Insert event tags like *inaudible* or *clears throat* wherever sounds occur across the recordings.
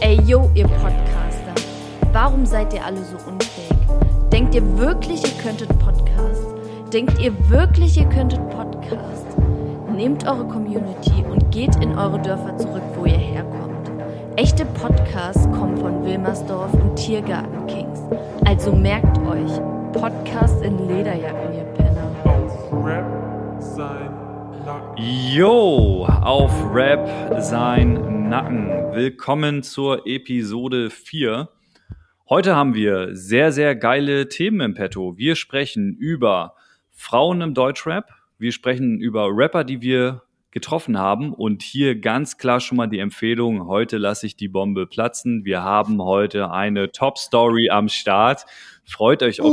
Ey, yo, ihr Podcaster. Warum seid ihr alle so unfähig? Denkt ihr wirklich, ihr könntet Podcast? Denkt ihr wirklich, ihr könntet Podcast? Nehmt eure Community und geht in eure Dörfer zurück, wo ihr herkommt. Echte Podcasts kommen von Wilmersdorf und Tiergarten Kings. Also merkt euch, Podcast in Lederjacken, ihr Penner. Auf Rap sein Nacken. Yo, auf Rap sein Nacken. Willkommen zur Episode 4. Heute haben wir sehr, sehr geile Themen im Petto. Wir sprechen über Frauen im Deutschrap. Wir sprechen über Rapper, die wir getroffen haben. Und hier ganz klar schon mal die Empfehlung. Heute lasse ich die Bombe platzen. Wir haben heute eine Top-Story am Start. Freut euch auf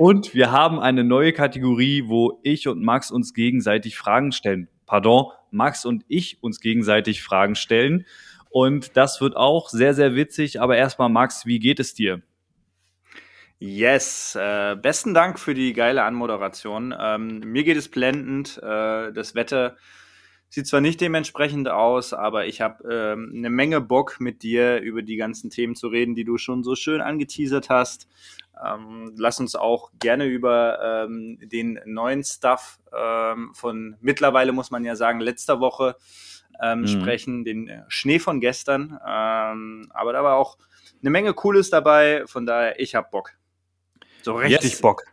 und wir haben eine neue Kategorie, wo ich und Max uns gegenseitig Fragen stellen. Pardon, Max und ich uns gegenseitig Fragen stellen. Und das wird auch sehr, sehr witzig. Aber erstmal, Max, wie geht es dir? Yes, äh, besten Dank für die geile Anmoderation. Ähm, mir geht es blendend. Äh, das Wetter sieht zwar nicht dementsprechend aus, aber ich habe ähm, eine Menge Bock mit dir über die ganzen Themen zu reden, die du schon so schön angeteasert hast. Ähm, lass uns auch gerne über ähm, den neuen Stuff ähm, von mittlerweile muss man ja sagen letzter Woche ähm, Mhm. sprechen, den äh, Schnee von gestern. Ähm, aber da war auch eine Menge Cooles dabei. Von daher, ich hab Bock. So richtig Yes. Bock.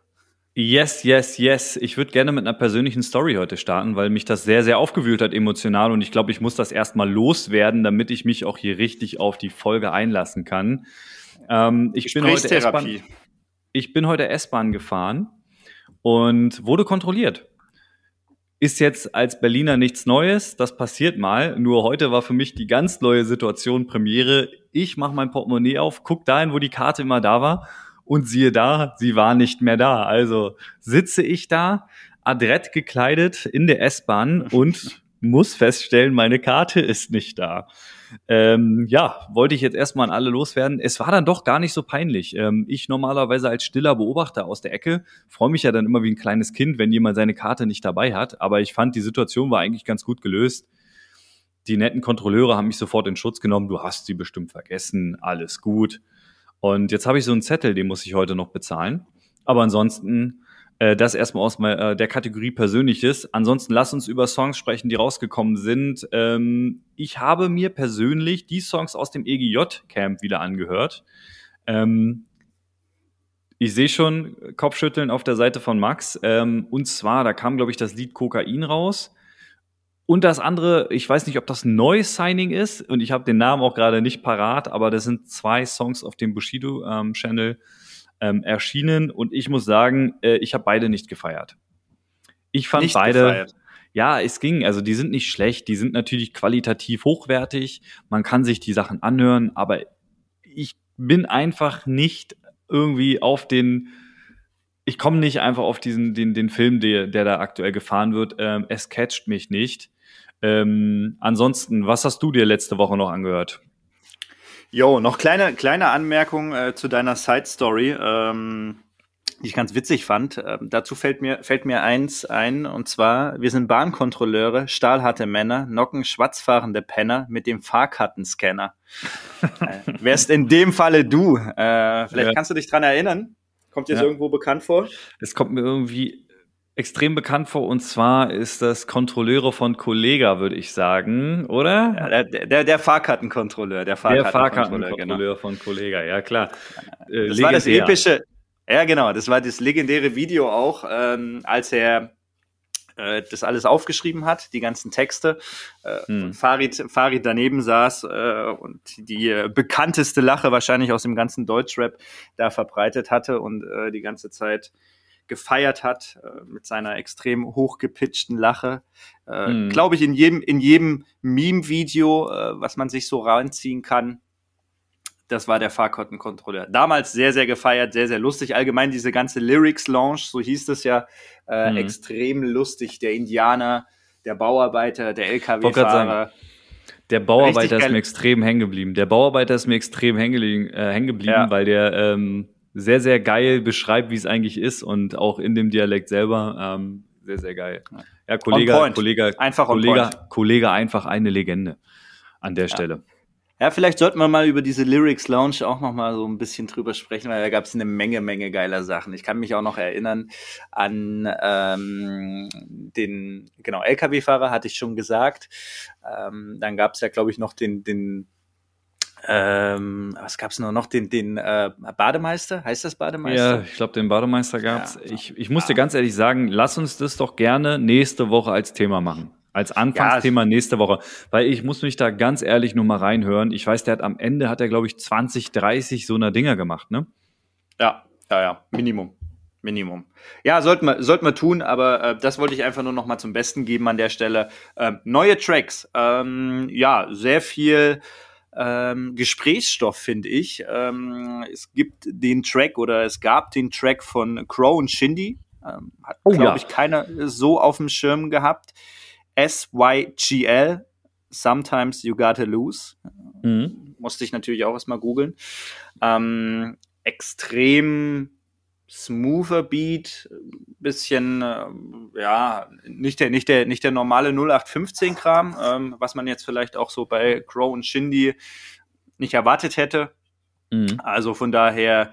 Yes, yes, yes. Ich würde gerne mit einer persönlichen Story heute starten, weil mich das sehr, sehr aufgewühlt hat emotional und ich glaube, ich muss das erstmal loswerden, damit ich mich auch hier richtig auf die Folge einlassen kann. Ähm, ich bin heute Gesprächstherapie. Ich bin heute S-Bahn gefahren und wurde kontrolliert. Ist jetzt als Berliner nichts Neues, das passiert mal. Nur heute war für mich die ganz neue Situation Premiere. Ich mache mein Portemonnaie auf, guck dahin, wo die Karte immer da war und siehe da, sie war nicht mehr da. Also sitze ich da, adrett gekleidet in der S-Bahn und *laughs* muss feststellen, meine Karte ist nicht da. Ähm, ja, wollte ich jetzt erstmal an alle loswerden. Es war dann doch gar nicht so peinlich. Ähm, ich normalerweise als stiller Beobachter aus der Ecke freue mich ja dann immer wie ein kleines Kind, wenn jemand seine Karte nicht dabei hat. Aber ich fand, die Situation war eigentlich ganz gut gelöst. Die netten Kontrolleure haben mich sofort in Schutz genommen. Du hast sie bestimmt vergessen. Alles gut. Und jetzt habe ich so einen Zettel, den muss ich heute noch bezahlen. Aber ansonsten äh, das erstmal aus äh, der Kategorie Persönliches. Ansonsten lass uns über Songs sprechen, die rausgekommen sind. Ähm, ich habe mir persönlich die Songs aus dem EGJ-Camp wieder angehört. Ähm, ich sehe schon Kopfschütteln auf der Seite von Max. Ähm, und zwar, da kam, glaube ich, das Lied Kokain raus. Und das andere, ich weiß nicht, ob das neues Signing ist und ich habe den Namen auch gerade nicht parat, aber das sind zwei Songs auf dem Bushido-Channel ähm, erschienen und ich muss sagen, äh, ich habe beide nicht gefeiert. Ich fand Nicht beide, gefeiert. ja, es ging, also die sind nicht schlecht, die sind natürlich qualitativ hochwertig, man kann sich die Sachen anhören, aber ich bin einfach nicht irgendwie auf den, ich komme nicht einfach auf diesen, den, den Film, der, der da aktuell gefahren wird. Ähm, es catcht mich nicht. Ähm, ansonsten, was hast du dir letzte Woche noch angehört? Jo, noch kleine, kleine Anmerkung äh, zu deiner Side-Story, ähm, die ich ganz witzig fand. Ähm, dazu fällt mir, fällt mir eins ein, und zwar, wir sind Bahnkontrolleure, stahlharte Männer, nocken schwarzfahrende Penner mit dem Fahrkartenscanner. äh, *laughs* wärst in dem Falle du. Äh, vielleicht Ja. kannst du dich dran erinnern. Kommt dir das Ja. irgendwo bekannt vor? Es kommt mir irgendwie extrem bekannt vor und zwar ist das Kontrolleure von Kollega, würde ich sagen, oder? Ja, der, der, der Fahrkartenkontrolleur, der Der Fahrkartenkontrolleur, genau. Von Kollega, ja klar. Äh, Das war das legendär. epische, ja genau, das war das legendäre Video auch, ähm, als er äh, das alles aufgeschrieben hat, die ganzen Texte. Äh, Hm. Farid, Farid daneben saß äh, und die äh, bekannteste Lache wahrscheinlich aus dem ganzen Deutschrap da verbreitet hatte und die ganze Zeit gefeiert hat äh, mit seiner extrem hochgepitchten Lache. Äh, Hm. Glaube ich in jedem in jedem Meme-Video, äh, was man sich so reinziehen kann, das war der Fahrkartenkontrolleur. Damals sehr, sehr gefeiert, sehr, sehr lustig. Allgemein diese ganze Lyrics-Lounge, so hieß es ja, äh, Mhm. extrem lustig. Der Indianer, der Bauarbeiter, der LKW-Fahrer. Der Bauarbeiter Richtig ist mir extrem hängen geblieben. Der Bauarbeiter ist mir extrem hängen geblieben, äh, hängen geblieben Ja. weil der ähm, sehr, sehr geil beschreibt, wie es eigentlich ist und auch in dem Dialekt selber ähm, sehr, sehr geil. Ja, Kollege. Kollege, Einfach Kollege. Kollege einfach eine Legende an der Ja. Stelle. Ja, vielleicht sollten wir mal über diese Lyrics Lounge auch noch mal so ein bisschen drüber sprechen, weil da gab es eine Menge, Menge geiler Sachen. Ich kann mich auch noch erinnern an ähm, den, genau, LKW-Fahrer hatte ich schon gesagt. Ähm, dann gab es ja, glaube ich, noch den, den ähm, was gab's noch? Noch den, den äh, Bademeister? Heißt das Bademeister? Ja, ich glaube, den Bademeister gab's. Ja. Ich, ich muss dir ganz ehrlich sagen, lass uns das doch gerne nächste Woche als Thema machen. Als Anfangsthema ja, nächste Woche. Weil ich muss mich da ganz ehrlich nur mal reinhören. Ich weiß, der hat am Ende hat er, glaube ich, 20, 30 so einer Dinger gemacht, ne? Ja, ja, ja. Minimum. Minimum. Ja, sollten wir, sollten wir tun, aber äh, das wollte ich einfach nur noch mal zum Besten geben an der Stelle. Ähm, neue Tracks. Ähm, ja, sehr viel ähm, Gesprächsstoff, finde ich. Ähm, es gibt den Track oder es gab den Track von Crow und Shindy. Ähm, hat, oh, glaube ja. ich, keiner so auf dem Schirm gehabt. SYGL, Sometimes You Gotta Lose. Mhm. Musste ich natürlich auch erstmal googeln. Ähm, extrem smoother Beat, bisschen, äh, ja, nicht der, nicht der, nicht der normale 0815 Kram, ähm, was man jetzt vielleicht auch so bei Crow und Shindy nicht erwartet hätte. Mhm. Also von daher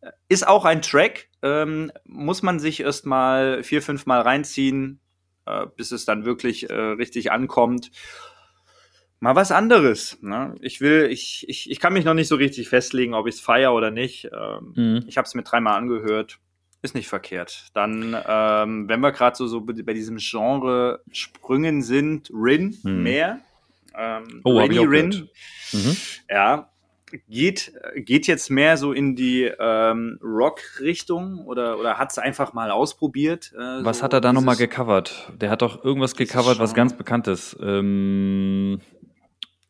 äh, ist auch ein Track, ähm, muss man sich erstmal vier, fünf Mal reinziehen, äh, bis es dann wirklich äh, richtig ankommt mal was anderes. Ne? Ich will, ich, ich, ich kann mich noch nicht so richtig festlegen, ob ich es feier oder nicht. Ähm, mhm. Ich habe es mir dreimal angehört. Ist nicht verkehrt. Dann, ähm, wenn wir gerade so, so bei diesem Genre Sprüngen sind, Rin mhm. mehr. Ähm, oh, Ready Rin. Mhm. Ja, geht, geht jetzt mehr so in die ähm, Rock-Richtung oder, oder hat es einfach mal ausprobiert? Äh, was so hat er da nochmal gecovert? Der hat doch irgendwas gecovert, was ganz bekannt Ähm,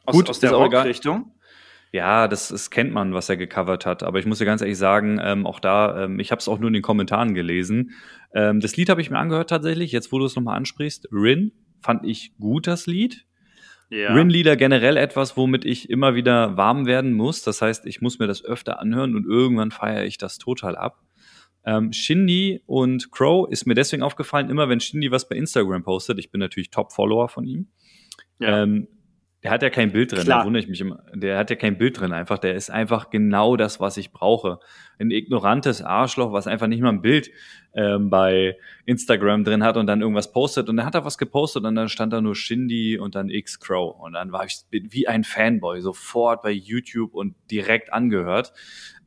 aus, Gut, aus der Rock-Richtung? Ja, das, das kennt man, was er gecovert hat. Aber ich muss dir ganz ehrlich sagen, ähm, auch da, ähm, ich habe es auch nur in den Kommentaren gelesen. Ähm, das Lied habe ich mir angehört tatsächlich. Jetzt, wo du es nochmal ansprichst, Rin fand ich gut, das Lied. Ja. Rin-Lieder generell etwas, womit ich immer wieder warm werden muss. Das heißt, ich muss mir das öfter anhören und irgendwann feiere ich das total ab. Ähm, Shindy und Crow ist mir deswegen aufgefallen, immer wenn Shindy was bei Instagram postet, ich bin natürlich Top-Follower von ihm, ja. ähm, der hat ja kein Bild drin, Klar. da wundere ich mich immer. Der hat ja kein Bild drin einfach. Der ist einfach genau das, was ich brauche. Ein ignorantes Arschloch, was einfach nicht mal ein Bild ähm, bei Instagram drin hat und dann irgendwas postet. Und dann hat er was gepostet und dann stand da nur Shindy und dann X-Crow. Und dann war ich wie ein Fanboy, sofort bei YouTube und direkt angehört.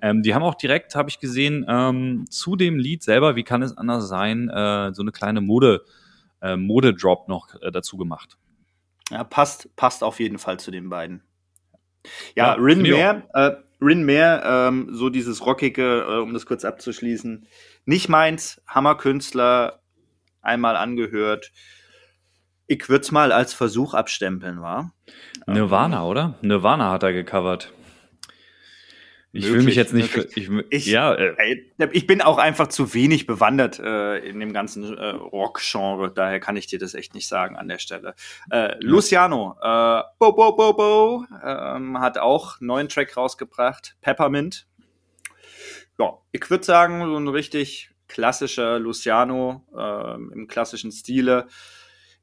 Ähm, die haben auch direkt, habe ich gesehen, ähm, zu dem Lied selber, wie kann es anders sein, äh, so eine kleine Mode, äh, Modedrop noch äh, dazu gemacht. Ja, passt, passt auf jeden Fall zu den beiden. Ja, ja Rin Mare, äh, Rin Mare, ähm, so dieses rockige, äh, um das kurz abzuschließen, nicht meins, Hammerkünstler, einmal angehört. Ich würde es mal als Versuch abstempeln, war. Nirvana, oder? Nirvana hat er gecovert. Ich will mich jetzt nicht. Ich, ich, ja, äh, ich bin auch einfach zu wenig bewandert äh, in dem ganzen äh, Rock-Genre. Daher kann ich dir das echt nicht sagen an der Stelle. Äh, Luciano, äh, Bo Bo Bo Bo, ähm, hat auch einen neuen Track rausgebracht. Peppermint. Ja, ich würde sagen, so ein richtig klassischer Luciano äh, im klassischen Stile.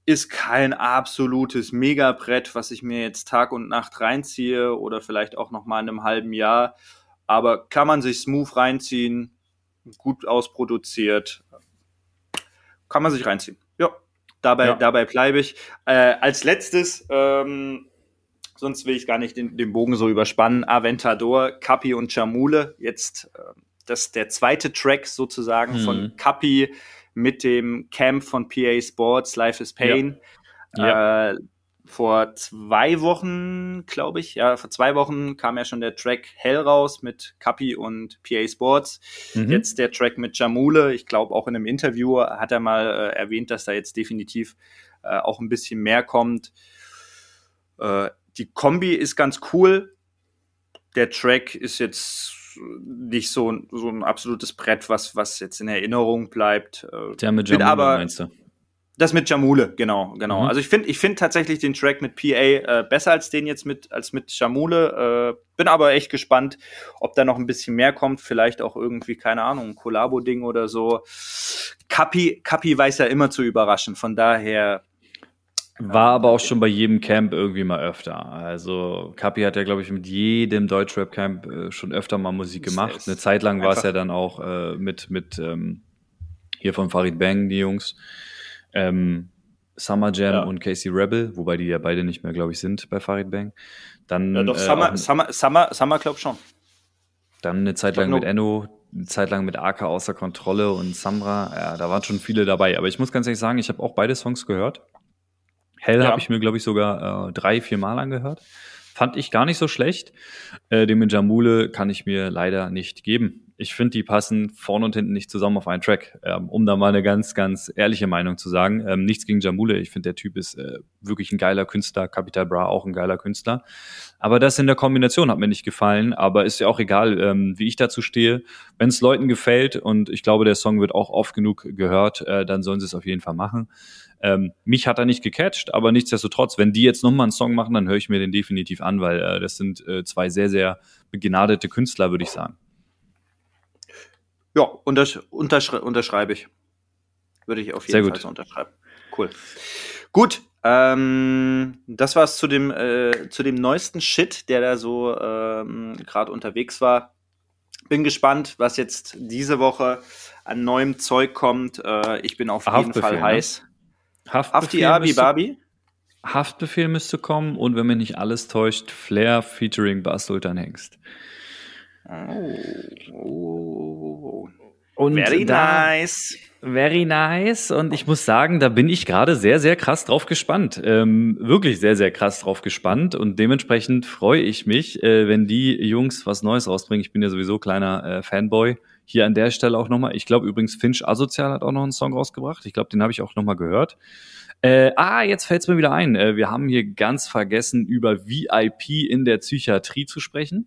Ist kein absolutes Megabrett, was ich mir jetzt Tag und Nacht reinziehe oder vielleicht auch noch mal in einem halben Jahr aber kann man sich smooth reinziehen, gut ausproduziert, kann man sich reinziehen. Ja, dabei, ja. dabei bleibe ich. Äh, als letztes, ähm, sonst will ich gar nicht den, den Bogen so überspannen, Aventador, Kapi und Chamule. Jetzt äh, das der zweite Track sozusagen mhm. von Kapi mit dem Camp von PA Sports, Life is Pain. Ja. Ja. Äh, vor zwei Wochen, glaube ich, ja, vor zwei Wochen kam ja schon der Track Hell raus mit Kapi und PA Sports. Mhm. Jetzt der Track mit Jamule. Ich glaube, auch in einem Interview hat er mal äh, erwähnt, dass da jetzt definitiv äh, auch ein bisschen mehr kommt. Äh, die Kombi ist ganz cool. Der Track ist jetzt nicht so, so ein absolutes Brett, was, was jetzt in Erinnerung bleibt. Äh, der mit Jamule, aber, meinst du? Das mit Jamule, genau, genau. Mhm. Also ich finde, ich finde tatsächlich den Track mit PA äh, besser als den jetzt mit als mit Jamule. Äh, bin aber echt gespannt, ob da noch ein bisschen mehr kommt. Vielleicht auch irgendwie keine Ahnung, ein Collabo-Ding oder so. Kapi, Kapi weiß ja immer zu überraschen. Von daher War aber auch schon bei jedem Camp irgendwie mal öfter. Also Kapi hat ja, glaube ich, mit jedem Deutschrap-Camp äh, schon öfter mal Musik gemacht. Eine Zeit lang war es ja dann auch äh, mit, mit ähm, hier von Farid Bang, die Jungs. Ähm, Summer Jam Ja. und Casey Rebel, wobei die ja beide nicht mehr, glaube ich, sind bei Farid Bang. Dann, Ja, doch, äh, Summer, Summer, Summer, Summer glaub schon. dann eine Zeit lang mit no- Enno, eine Zeit lang mit AK außer Kontrolle und Samra. Ja, da waren schon viele dabei. Aber ich muss ganz ehrlich sagen, ich habe auch beide Songs gehört. Hell Ja. habe ich mir, glaube ich, sogar äh, drei, vier Mal angehört. Fand ich gar nicht so schlecht. Äh, den mit Jamule kann ich mir leider nicht geben. Ich finde, die passen vorne und hinten nicht zusammen auf einen Track. Ähm, um da mal eine ganz, ganz ehrliche Meinung zu sagen. Ähm, nichts gegen Jamule. Ich finde, der Typ ist äh, wirklich ein geiler Künstler. Capital Bra auch ein geiler Künstler. Aber das in der Kombination hat mir nicht gefallen. Aber ist ja auch egal, ähm, wie ich dazu stehe. Wenn es Leuten gefällt und ich glaube, der Song wird auch oft genug gehört, äh, dann sollen sie es auf jeden Fall machen. Ähm, mich hat er nicht gecatcht, aber nichtsdestotrotz, wenn die jetzt nochmal einen Song machen, dann höre ich mir den definitiv an, weil äh, das sind äh, zwei sehr, sehr begnadete Künstler, würde ich sagen. Ja, untersch unterschre unterschreibe ich. Würde ich auf Sehr jeden gut. Fall so unterschreiben. Cool. Gut, ähm, das war's zu dem, äh, zu dem neuesten Shit, der da so ähm, gerade unterwegs war. Bin gespannt, was jetzt diese Woche an neuem Zeug kommt. Äh, ich bin auf jeden Fall ne? heiß. Haftbefehl, Hafti Babi? Haftbefehl müsste kommen und wenn mich nicht alles täuscht, Flair featuring Bas Sultan Hengst. Oh, oh. Und Very da- nice. Very nice. Und ich muss sagen, da bin ich gerade sehr, sehr krass drauf gespannt. Ähm, wirklich sehr, sehr krass drauf gespannt. Und dementsprechend freue ich mich, äh, wenn die Jungs was Neues rausbringen. Ich bin ja sowieso kleiner äh, Fanboy. Hier an der Stelle auch nochmal. Ich glaube übrigens, Finch Asozial hat auch noch einen Song rausgebracht. Ich glaube, den habe ich auch nochmal gehört. Äh, ah, jetzt fällt's mir wieder ein. Äh, wir haben hier ganz vergessen, über VIP in der Psychiatrie zu sprechen.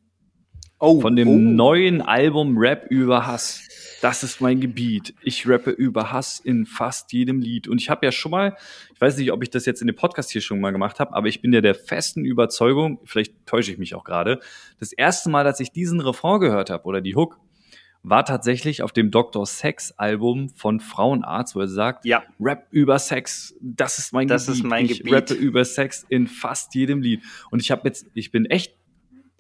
Oh, Von dem oh. neuen Album Rap über Hass. Das ist mein Gebiet. Ich rappe über Hass in fast jedem Lied. Und ich habe ja schon mal, ich weiß nicht, ob ich das jetzt in dem Podcast hier schon mal gemacht habe, aber ich bin ja der festen Überzeugung, vielleicht täusche ich mich auch gerade, das erste Mal, dass ich diesen Refrain gehört habe oder die Hook, war tatsächlich auf dem Dr. Sex Album von Frauenarzt, wo er sagt, Ja, Rap über Sex, das ist mein Das Gebiet. ist mein ich Gebiet. rappe über Sex in fast jedem Lied. Und ich habe jetzt, ich bin echt,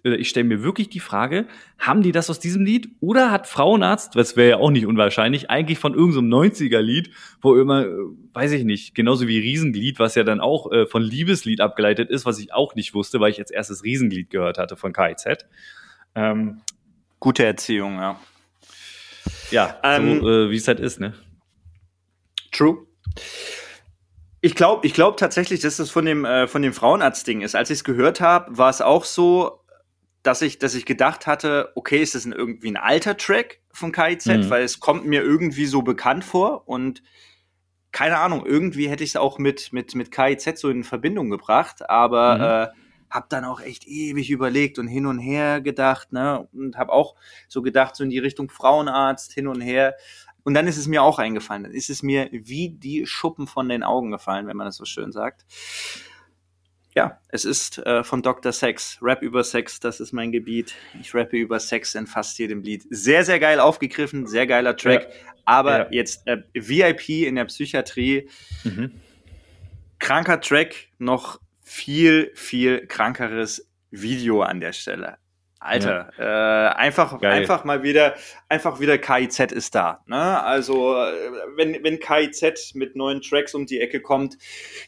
ich stelle mir wirklich die Frage, haben die das aus diesem Lied oder hat Frauenarzt, das wäre ja auch nicht unwahrscheinlich, eigentlich von irgendeinem 90er-Lied, wo immer, äh, weiß ich nicht, genauso wie Riesenglied, was ja dann auch äh, von Liebeslied abgeleitet ist, was ich auch nicht wusste, weil ich jetzt erstes Riesenglied gehört hatte von KIZ. Ähm, gute Erziehung, ja. ja, Ähm, so äh, wie es halt ist, ne? True. Ich glaube ich glaub tatsächlich, dass das von dem, äh, von dem Frauenarzt-Ding ist. Als ich es gehört habe, war es auch so, dass ich, dass ich gedacht hatte, okay, ist das ein, irgendwie ein alter Track von KIZ, Mhm. weil es kommt mir irgendwie so bekannt vor und keine Ahnung, irgendwie hätte ich es auch mit, mit, mit KIZ so in Verbindung gebracht, aber Mhm. äh, hab dann auch echt ewig überlegt und hin und her gedacht, ne, und hab auch so gedacht, so in die Richtung Frauenarzt, hin und her. Und dann ist es mir auch eingefallen. Dann ist es mir wie die Schuppen von den Augen gefallen, wenn man das so schön sagt. Ja, es ist äh, von Dr. Sex. Rap über Sex, das ist mein Gebiet. Ich rappe über Sex in fast jedem Lied. Sehr, sehr geil aufgegriffen, sehr geiler Track. Aber Ja. jetzt äh, VIP in der Psychiatrie, Mhm. kranker Track, noch viel, viel krankeres Video an der Stelle. Alter, äh, einfach, Geil. einfach mal wieder, einfach wieder KIZ ist da. Ne? Also, äh, wenn, wenn KIZ mit neuen Tracks um die Ecke kommt,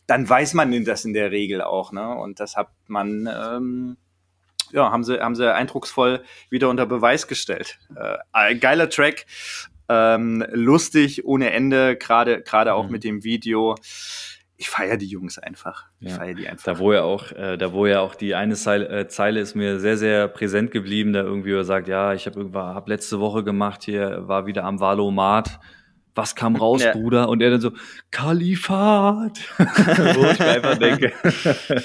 dann weiß man das in der Regel auch. Ne? Und das hat man, ähm, ja, haben sie, haben sie eindrucksvoll wieder unter Beweis gestellt. Äh, geiler Track, ähm, lustig ohne Ende, gerade, gerade auch Mhm. mit dem Video. Ich feiere die Jungs einfach. Ich Ja. feiere die einfach. Da wo ja auch, äh, da wo ja auch die eine Zeile, äh, Zeile ist mir sehr, sehr präsent geblieben, da irgendwie er sagt, ja, ich habe irgendwann, hab letzte Woche gemacht hier, war wieder am Valomat. Was kam *laughs* raus, Ja. Bruder? Und er dann so, Kalifat. *laughs* wo ich mir einfach denke. *laughs*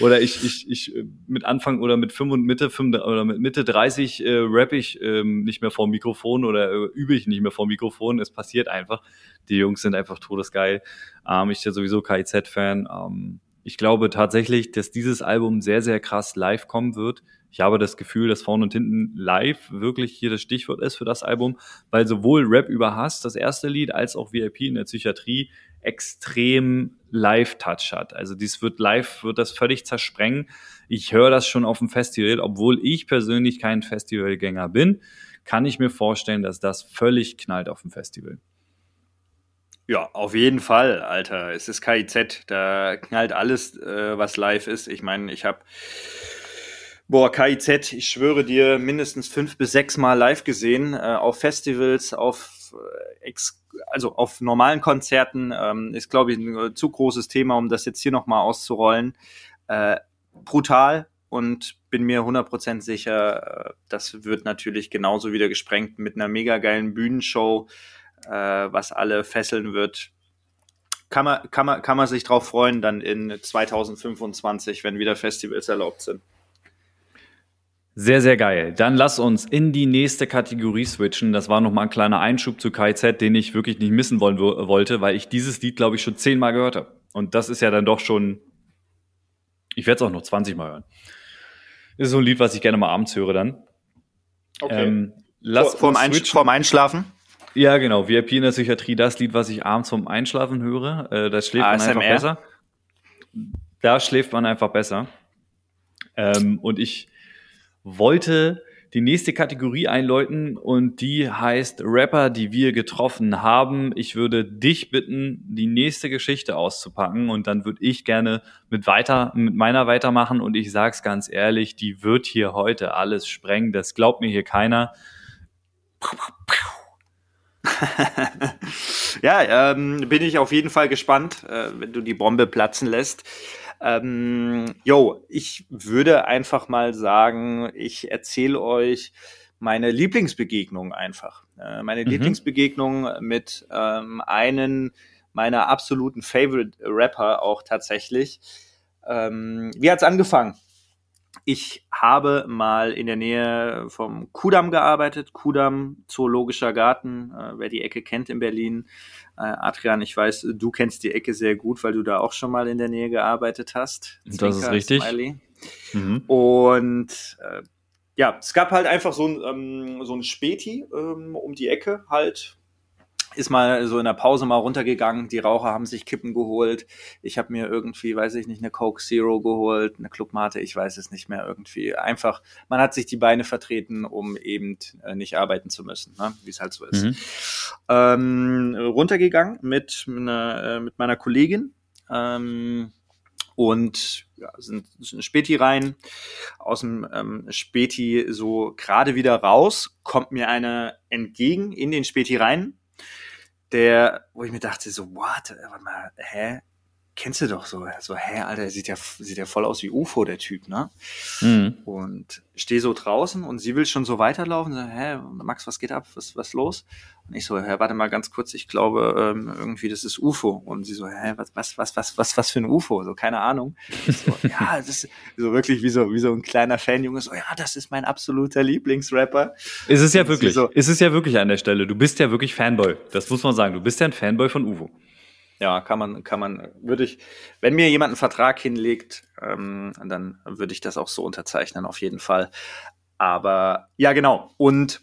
oder ich, ich, ich äh, mit Anfang oder mit 5 und Mitte, 5, oder mit Mitte 30 äh, rapp ich ähm, nicht mehr vor Mikrofon oder äh, übe ich nicht mehr vor Mikrofon. Es passiert einfach. Die Jungs sind einfach todesgeil. Ähm, ich bin ja sowieso KIZ-Fan. Ähm, ich glaube tatsächlich, dass dieses Album sehr, sehr krass live kommen wird. Ich habe das Gefühl, dass vorne und hinten live wirklich hier das Stichwort ist für das Album, weil sowohl Rap über Hass, das erste Lied, als auch VIP in der Psychiatrie extrem Live-Touch hat. Also dies wird live, wird das völlig zersprengen. Ich höre das schon auf dem Festival, obwohl ich persönlich kein Festivalgänger bin, kann ich mir vorstellen, dass das völlig knallt auf dem Festival. Ja, auf jeden Fall, Alter. Es ist KIZ, da knallt alles, äh, was live ist. Ich meine, ich habe Boah, KIZ, ich schwöre dir, mindestens fünf bis sechs Mal live gesehen, äh, auf Festivals, auf äh, ex also auf normalen Konzerten, ähm, ist, glaube ich, ein zu großes Thema, um das jetzt hier nochmal auszurollen. Äh, brutal und bin mir 100% sicher, äh, das wird natürlich genauso wieder gesprengt mit einer mega geilen Bühnenshow, äh, was alle fesseln wird. Kann man, kann, man, kann man sich drauf freuen, dann in 2025, wenn wieder Festivals erlaubt sind. Sehr, sehr geil. Dann lass uns in die nächste Kategorie switchen. Das war nochmal ein kleiner Einschub zu KZ, den ich wirklich nicht missen wollen, wollte, weil ich dieses Lied, glaube ich, schon zehnmal gehört habe. Und das ist ja dann doch schon, ich werde es auch noch 20 Mal hören. Das ist so ein Lied, was ich gerne mal abends höre dann. Okay. Ähm, lass Vor, vorm, Einsch vorm Einschlafen? Ja, genau. VIP in der Psychiatrie, das Lied, was ich abends vorm Einschlafen höre. Äh, das schläft ASMR. man einfach besser. Da schläft man einfach besser. Ähm, und ich wollte die nächste Kategorie einläuten und die heißt Rapper, die wir getroffen haben. Ich würde dich bitten, die nächste Geschichte auszupacken und dann würde ich gerne mit weiter, mit meiner weitermachen und ich sag's ganz ehrlich, die wird hier heute alles sprengen. Das glaubt mir hier keiner. *laughs* ja, ähm, bin ich auf jeden Fall gespannt, äh, wenn du die Bombe platzen lässt. Ähm, yo, ich würde einfach mal sagen, ich erzähle euch meine Lieblingsbegegnung einfach. Äh, meine mhm. Lieblingsbegegnung mit ähm, einem meiner absoluten Favorite Rapper auch tatsächlich. Ähm, wie hat's angefangen? Ich habe mal in der Nähe vom Kudamm gearbeitet. Kudamm, Zoologischer Garten, äh, wer die Ecke kennt in Berlin. Äh, Adrian, ich weiß, du kennst die Ecke sehr gut, weil du da auch schon mal in der Nähe gearbeitet hast. Zwinker, das ist richtig. Mhm. Und äh, ja, es gab halt einfach so ein, ähm, so ein Späti ähm, um die Ecke halt, ist mal so in der Pause mal runtergegangen. Die Raucher haben sich Kippen geholt. Ich habe mir irgendwie, weiß ich nicht, eine Coke Zero geholt, eine Clubmate, ich weiß es nicht mehr irgendwie. Einfach, man hat sich die Beine vertreten, um eben äh, nicht arbeiten zu müssen, ne? wie es halt so ist. Mhm. Ähm, runtergegangen mit, einer, äh, mit meiner Kollegin. Ähm, und ja, sind, sind Späti rein. Aus dem ähm, Späti so gerade wieder raus, kommt mir eine entgegen in den Späti rein der, wo ich mir dachte, so, what, warte mal, hä? Kennst du doch so, so, hä, Alter, sieht ja, sieht ja voll aus wie UFO, der Typ, ne? Mhm. Und stehe so draußen und sie will schon so weiterlaufen, so, hä, Max, was geht ab, was, was los? Und ich so, hä, warte mal ganz kurz, ich glaube, ähm, irgendwie, das ist UFO. Und sie so, hä, was, was, was, was, was, was für ein UFO? So, keine Ahnung. So, *laughs* ja, das ist so wirklich wie so, wie so ein kleiner Fanjunge, so, ja, das ist mein absoluter Lieblingsrapper. Ist es ja wirklich, so, ist es ja wirklich an der Stelle. Du bist ja wirklich Fanboy. Das muss man sagen. Du bist ja ein Fanboy von UFO. Ja, kann man, kann man, würde ich, wenn mir jemand einen Vertrag hinlegt, ähm, dann würde ich das auch so unterzeichnen, auf jeden Fall. Aber ja, genau. Und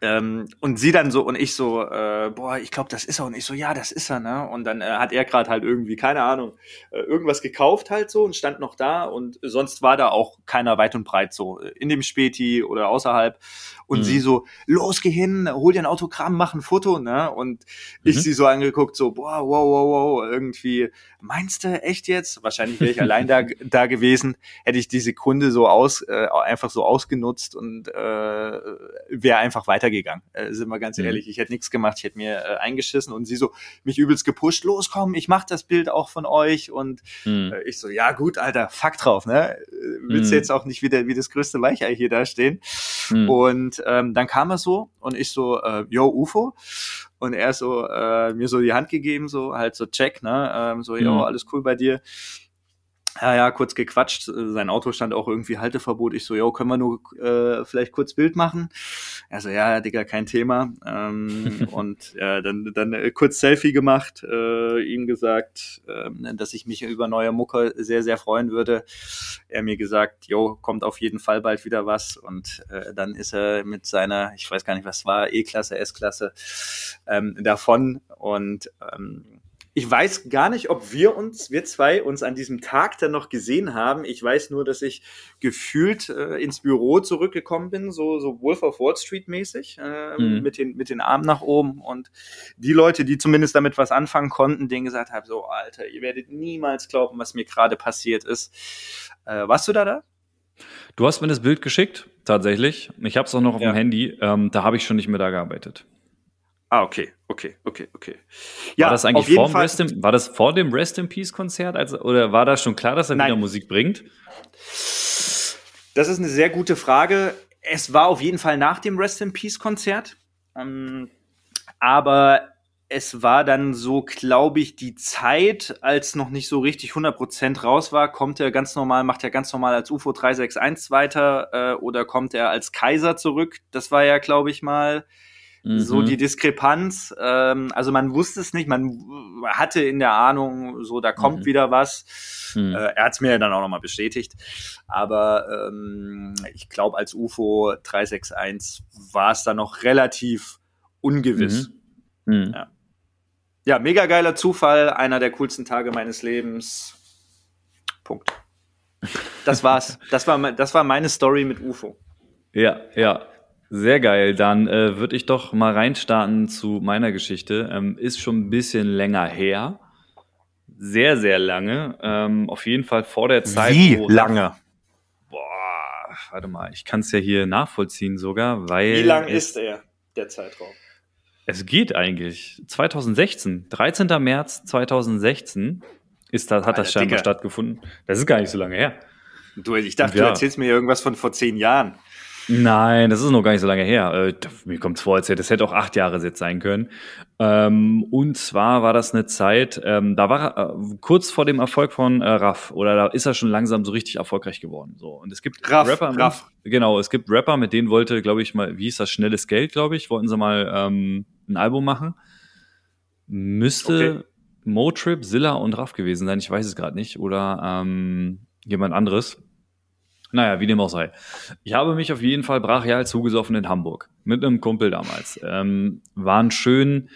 ähm, und sie dann so und ich so, äh, boah, ich glaube, das ist er. Und ich so, ja, das ist er, ne? Und dann äh, hat er gerade halt irgendwie, keine Ahnung, äh, irgendwas gekauft halt so und stand noch da. Und sonst war da auch keiner weit und breit so äh, in dem Späti oder außerhalb. Und mhm. sie so, los, geh hin, hol dir ein Autogramm, mach ein Foto, ne? Und mhm. ich sie so angeguckt, so, boah, wow, wow, wow, irgendwie, meinst du echt jetzt? Wahrscheinlich wäre ich *laughs* allein da, da gewesen, hätte ich die Sekunde so aus, äh, einfach so ausgenutzt und äh, wäre einfach weitergegangen. Äh, sind wir ganz mhm. ehrlich, ich hätte nichts gemacht, ich hätte mir äh, eingeschissen und sie so mich übelst gepusht, los, komm, ich mach das Bild auch von euch. Und mhm. äh, ich so, ja gut, Alter, fuck drauf, ne? Willst du mhm. jetzt auch nicht wieder wie das größte Weichei hier dastehen? Mhm. Und ähm, dann kam er so und ich so, äh, yo, UFO. Und er so, äh, mir so die Hand gegeben, so halt so check, ne? Ähm, so, yo, mhm. alles cool bei dir ja, ja, kurz gequatscht. Sein Auto stand auch irgendwie Halteverbot. Ich so, jo, können wir nur äh, vielleicht kurz Bild machen? Er so, ja, Digga, kein Thema. Ähm, *laughs* und ja, dann, dann äh, kurz Selfie gemacht, äh, ihm gesagt, äh, dass ich mich über neue Mucke sehr, sehr freuen würde. Er mir gesagt, jo, kommt auf jeden Fall bald wieder was. Und äh, dann ist er mit seiner, ich weiß gar nicht, was war, E-Klasse, S-Klasse, ähm, davon. Und ähm, ich weiß gar nicht, ob wir uns, wir zwei, uns an diesem Tag dann noch gesehen haben. Ich weiß nur, dass ich gefühlt äh, ins Büro zurückgekommen bin, so, so Wolf of Wall Street mäßig, äh, Mhm. mit, den, mit den Armen nach oben. Und die Leute, die zumindest damit was anfangen konnten, denen gesagt habe, so, Alter, ihr werdet niemals glauben, was mir gerade passiert ist. Äh, warst du da da? Du hast mir das Bild geschickt, tatsächlich. Ich habe es auch noch auf Ja. dem Handy. Ähm, da habe ich schon nicht mehr da gearbeitet. Ah, okay, okay, okay, okay. war das eigentlich vor. Rest in, war das vor dem Rest in Peace Konzert? Also, oder war das schon klar, dass er Nein. wieder Musik bringt? Das ist eine sehr gute Frage. Es war auf jeden Fall nach dem Rest in Peace Konzert. Ähm, aber es war dann so, glaube ich, die Zeit, als noch nicht so richtig 100% raus war, kommt er ganz normal, macht er ganz normal als UFO 361 weiter äh, oder kommt er als Kaiser zurück? Das war ja, glaube ich, mal so Mhm. die Diskrepanz. Ähm, also man wusste es nicht, man hatte in der Ahnung, so da kommt Mhm. wieder was. Mhm. Äh, er hat es mir dann auch nochmal bestätigt. Aber ähm, ich glaube, als UFO 361 war es dann noch relativ ungewiss. Mhm. Ja. Ja, mega geiler Zufall, einer der coolsten Tage meines Lebens. Punkt. Das war's. *laughs* Das war, das war meine Story mit UFO. Ja, ja. Sehr geil. Dann äh, würde ich doch mal reinstarten zu meiner Geschichte. Ähm, ist schon ein bisschen länger her. Sehr, sehr lange. Ähm, auf jeden Fall vor der Zeit. wo- lange? Boah, warte mal. Ich kann es ja hier nachvollziehen sogar, weil. Wie lang es, ist er, der Zeitraum? Es geht eigentlich. 2016. 13. März 2016 ist das, hat das Alter, scheinbar Digga. stattgefunden. Das ist gar nicht so lange her. Du, ich dachte, Ja. du erzählst mir irgendwas von vor zehn Jahren. Nein, das ist noch gar nicht so lange her. Äh, mir kommt es vor, als hätte das hätte auch acht Jahre jetzt sein können. Ähm, und zwar war das eine Zeit, ähm, da war er äh, kurz vor dem Erfolg von äh, Raff oder da ist er schon langsam so richtig erfolgreich geworden. So und es gibt Raff, Rapper, Raff. genau, es gibt Rapper, mit denen wollte, glaube ich mal, wie hieß das, schnelles Geld, glaube ich, wollten sie mal ähm, ein Album machen. Müsste Okay. Motrip, Zilla und Raff gewesen sein. Ich weiß es gerade nicht oder ähm, jemand anderes. Naja, wie dem auch sei. Ich habe mich auf jeden Fall brachial zugesoffen in Hamburg. Mit einem Kumpel damals. Ähm, waren schön,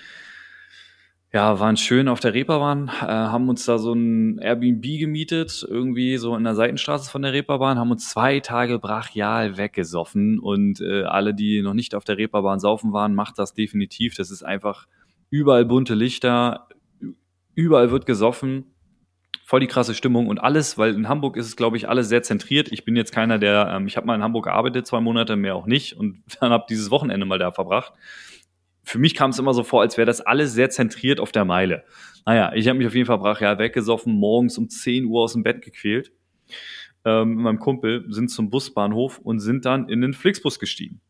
ja, waren schön auf der Reeperbahn, äh, haben uns da so ein Airbnb gemietet, irgendwie so in der Seitenstraße von der Reeperbahn, haben uns zwei Tage brachial weggesoffen und äh, alle, die noch nicht auf der Reeperbahn saufen waren, macht das definitiv. Das ist einfach überall bunte Lichter, überall wird gesoffen voll die krasse Stimmung und alles, weil in Hamburg ist es, glaube ich, alles sehr zentriert. Ich bin jetzt keiner, der, ähm, ich habe mal in Hamburg gearbeitet, zwei Monate, mehr auch nicht und *laughs* dann habe dieses Wochenende mal da verbracht. Für mich kam es immer so vor, als wäre das alles sehr zentriert auf der Meile. Naja, ich habe mich auf jeden Fall brachial weggesoffen, morgens um 10 Uhr aus dem Bett gequält. Ähm, mit meinem Kumpel sind zum Busbahnhof und sind dann in den Flixbus gestiegen.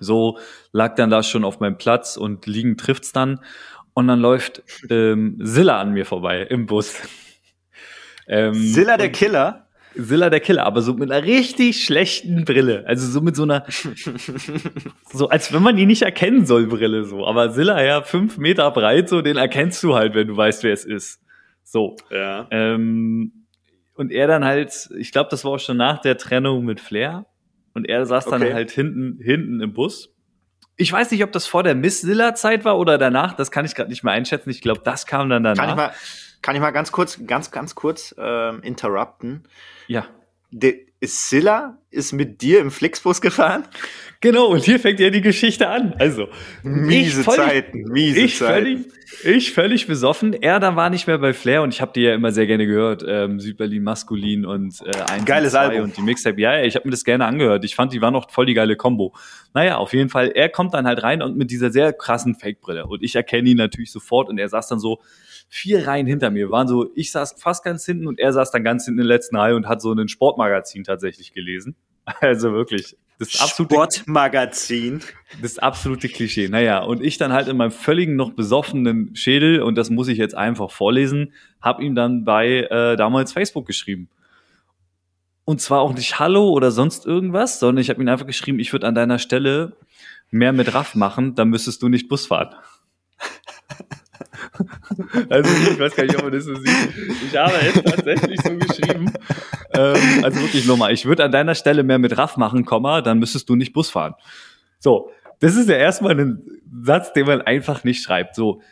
So lag dann da schon auf meinem Platz und liegen trifft's dann. Und dann läuft ähm, Silla an mir vorbei im Bus. ähm, Zilla der Killer? Silla der Killer, aber so mit einer richtig schlechten Brille. Also so mit so einer, *laughs* so als wenn man ihn nicht erkennen soll, Brille so. Aber Silla ja fünf Meter breit, so den erkennst du halt, wenn du weißt, wer es ist. So. Ja. Ähm, und er dann halt, ich glaube, das war auch schon nach der Trennung mit Flair. Und er saß dann Okay. halt hinten, hinten im Bus. Ich weiß nicht, ob das vor der Miss Silla-Zeit war oder danach. Das kann ich gerade nicht mehr einschätzen. Ich glaube, das kam dann danach. Kann ich mal, kann ich mal ganz kurz, ganz, ganz kurz ähm, interrupten? ja. De, ist Silla ist mit dir im Flixbus gefahren? Genau, und hier fängt ja die Geschichte an. Also, Miese völlig- Zeiten, miese ich Zeiten. völlig, ich völlig besoffen. Er da war nicht mehr bei Flair und ich habe die ja immer sehr gerne gehört. Ähm, Südberlin Maskulin und äh, 1 Geiles und Album. und die Mixtape. Ja, ja, ich habe mir das gerne angehört. Ich fand, die waren noch voll die geile Combo. Naja, auf jeden Fall, er kommt dann halt rein und mit dieser sehr krassen Fake-Brille. Und ich erkenne ihn natürlich sofort und er saß dann so vier Reihen hinter mir. Waren so, ich saß fast ganz hinten und er saß dann ganz hinten in der letzten Reihe und hat so ein Sportmagazin tatsächlich gelesen. *laughs* Also wirklich. Das absolute Sportmagazin. das absolute Klischee. Naja, und ich dann halt in meinem völligen noch besoffenen Schädel, und das muss ich jetzt einfach vorlesen, habe ihm dann bei äh, damals Facebook geschrieben. Und zwar auch nicht Hallo oder sonst irgendwas, sondern ich habe ihm einfach geschrieben, ich würde an deiner Stelle mehr mit Raff machen, dann müsstest du nicht Bus fahren. *laughs* Also ich weiß gar nicht, ob man das so sieht. Ich habe es tatsächlich so geschrieben. Ähm, also wirklich nochmal, ich würde an deiner Stelle mehr mit Raff machen, Komma, dann müsstest du nicht Bus fahren. So, das ist ja erstmal ein Satz, den man einfach nicht schreibt. So,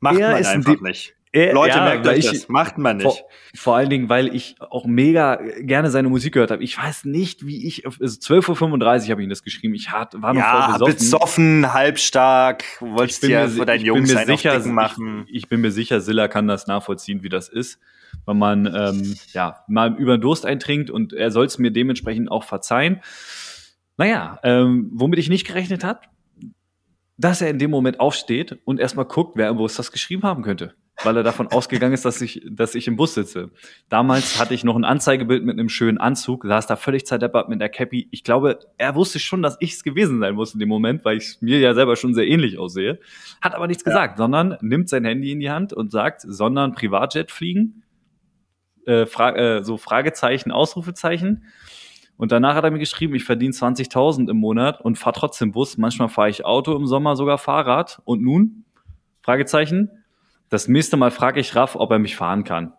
Macht man ist ein einfach Di- nicht. Er- Leute, ja, merkt euch das. Macht man nicht. Vor, vor allen Dingen, weil ich auch mega gerne seine Musik gehört habe. Ich weiß nicht, wie ich, also 12.35 Uhr habe ich ihm das geschrieben. Ich hat, war noch ja, voll besoffen. besoffen, halbstark, wolltest dir si- vor deinen Jungs sicher, machen. Ich, ich bin mir sicher, Silla kann das nachvollziehen, wie das ist, wenn man ähm, ja mal über den Durst eintrinkt und er soll es mir dementsprechend auch verzeihen. Naja, ähm, womit ich nicht gerechnet hat, dass er in dem Moment aufsteht und erstmal guckt, wer im Bus das geschrieben haben könnte. Weil er davon ausgegangen ist, dass ich, dass ich im Bus sitze. Damals hatte ich noch ein Anzeigebild mit einem schönen Anzug, saß da völlig zerdeppert mit der Cappy. Ich glaube, er wusste schon, dass ich es gewesen sein muss in dem Moment, weil ich mir ja selber schon sehr ähnlich aussehe. Hat aber nichts gesagt, sondern nimmt sein Handy in die Hand und sagt, sondern Privatjet fliegen. Äh, Fra äh, so Fragezeichen, Ausrufezeichen. Und danach hat er mir geschrieben, ich verdiene 20.000 im Monat und fahre trotzdem Bus. Manchmal fahre ich Auto, im Sommer sogar Fahrrad. Und nun? Fragezeichen. Das nächste Mal frage ich Raff, ob er mich fahren kann.